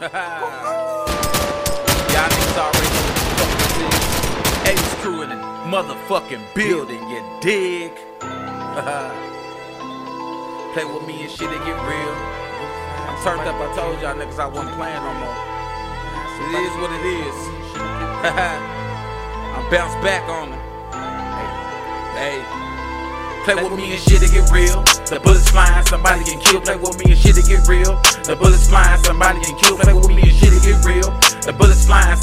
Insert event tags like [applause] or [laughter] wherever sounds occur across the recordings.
Y'all niggas already know what the fuck this is. Ace crew in the motherfucking building, you dig? [laughs] Play with me and shit, it get real. I'm turned up, I told y'all niggas I wasn't playing no more. It is what it is. [laughs] I'm bounced back on them. Hey. Play with me and shit, it get real. The bullets flying, somebody get killed. Play with me and shit, it get real. The bullets flying, somebody get killed.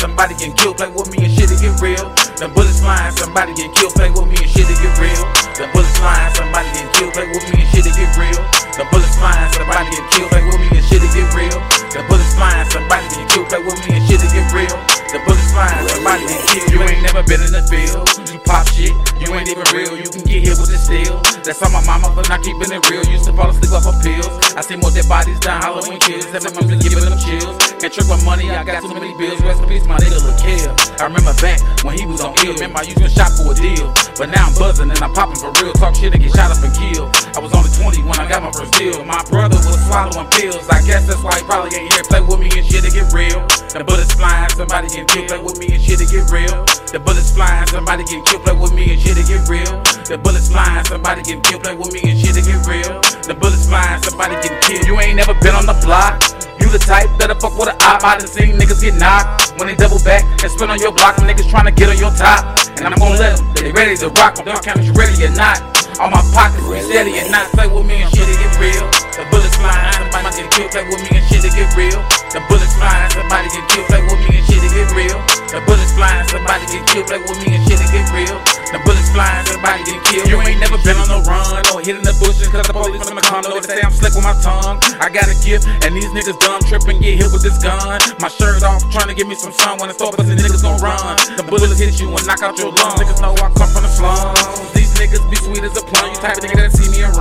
Somebody get killed. Play with me and shit, it get real. The bullets flying, somebody get killed. Play with me and shit, it get real. The bullets flying, somebody get killed. Play with me and shit, it get real. The bullets flying, somebody get killed. Play with me and shit, it get real. The bullets flying, somebody get killed. Play with me and shit, it get real. The bullets flying, somebody get killed. You ain't never been in the field. Pop shit, you ain't even real. You can get hit with the steel. That's on my mama for not keeping it real. Used to fall asleep off of pills. I see more dead bodies down Halloween kills. Month just giving them chills. Can't trick my money, I got too many bills. Rest in peace, my nigga look kill. I remember back when he was on ill. Remember I used to shop for a deal. But now I'm buzzing and I'm popping for real. Talk shit and get shot up and killed. I was only 20 when I got my first deal. My brother was swallowing pills. I guess that's why he probably ain't here. Play with me and shit to get real. The bullets flying, somebody get killed. Play with me and shit to get real. The bullets flying, somebody get killed. Play with me and shit to get real. The bullets flying, somebody get killed. Play with me and shit to get real. The bullets flying, somebody get killed. You ain't never been on the block. You the type that'll fuck with a op. I done seen niggas get knocked when they double back and spin on your block. Them niggas trying to get on your top. And I'm gonna let them, they ready to rock. My count you ready or not. All my pockets be steady and not play with me and shit to get real. The bullets flying, somebody get killed. Play with me and shit to get real. The bullets flying, somebody get killed. Play with me and shit to get real. The bullets flying, somebody get killed. Play with me and shit to get real. The bullets flying, somebody get killed. You ain't never been on the run or hitting the bushes cause the police from the condo. They say I'm slick with my tongue. I got a gift and these niggas dumb tripping, get hit with this gun. My shirt off, trying to give me some sun when it's over, the niggas gon' run. The bullets hit you and knock out your lungs. Niggas know I come from the slums. These niggas be sweet as a plum. You type of nigga that see me and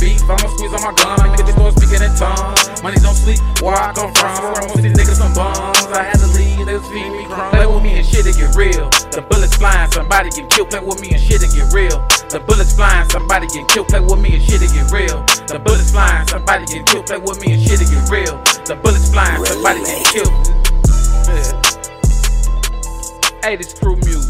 I'ma squeeze on my gun. Make niggas start speaking in tongues. Money don't sleep, where I come from. Where most these niggas some bums. I had to leave, was feeding me crumbs. Play with me and shit to get real. The bullets flying, somebody get killed. Play with me and shit to get real. The bullets flying, somebody get killed. Play with me and shit to get real. The bullets flying, somebody get killed. Play with me and shit to get real. The bullets flying, somebody get killed. Hey, this crew music.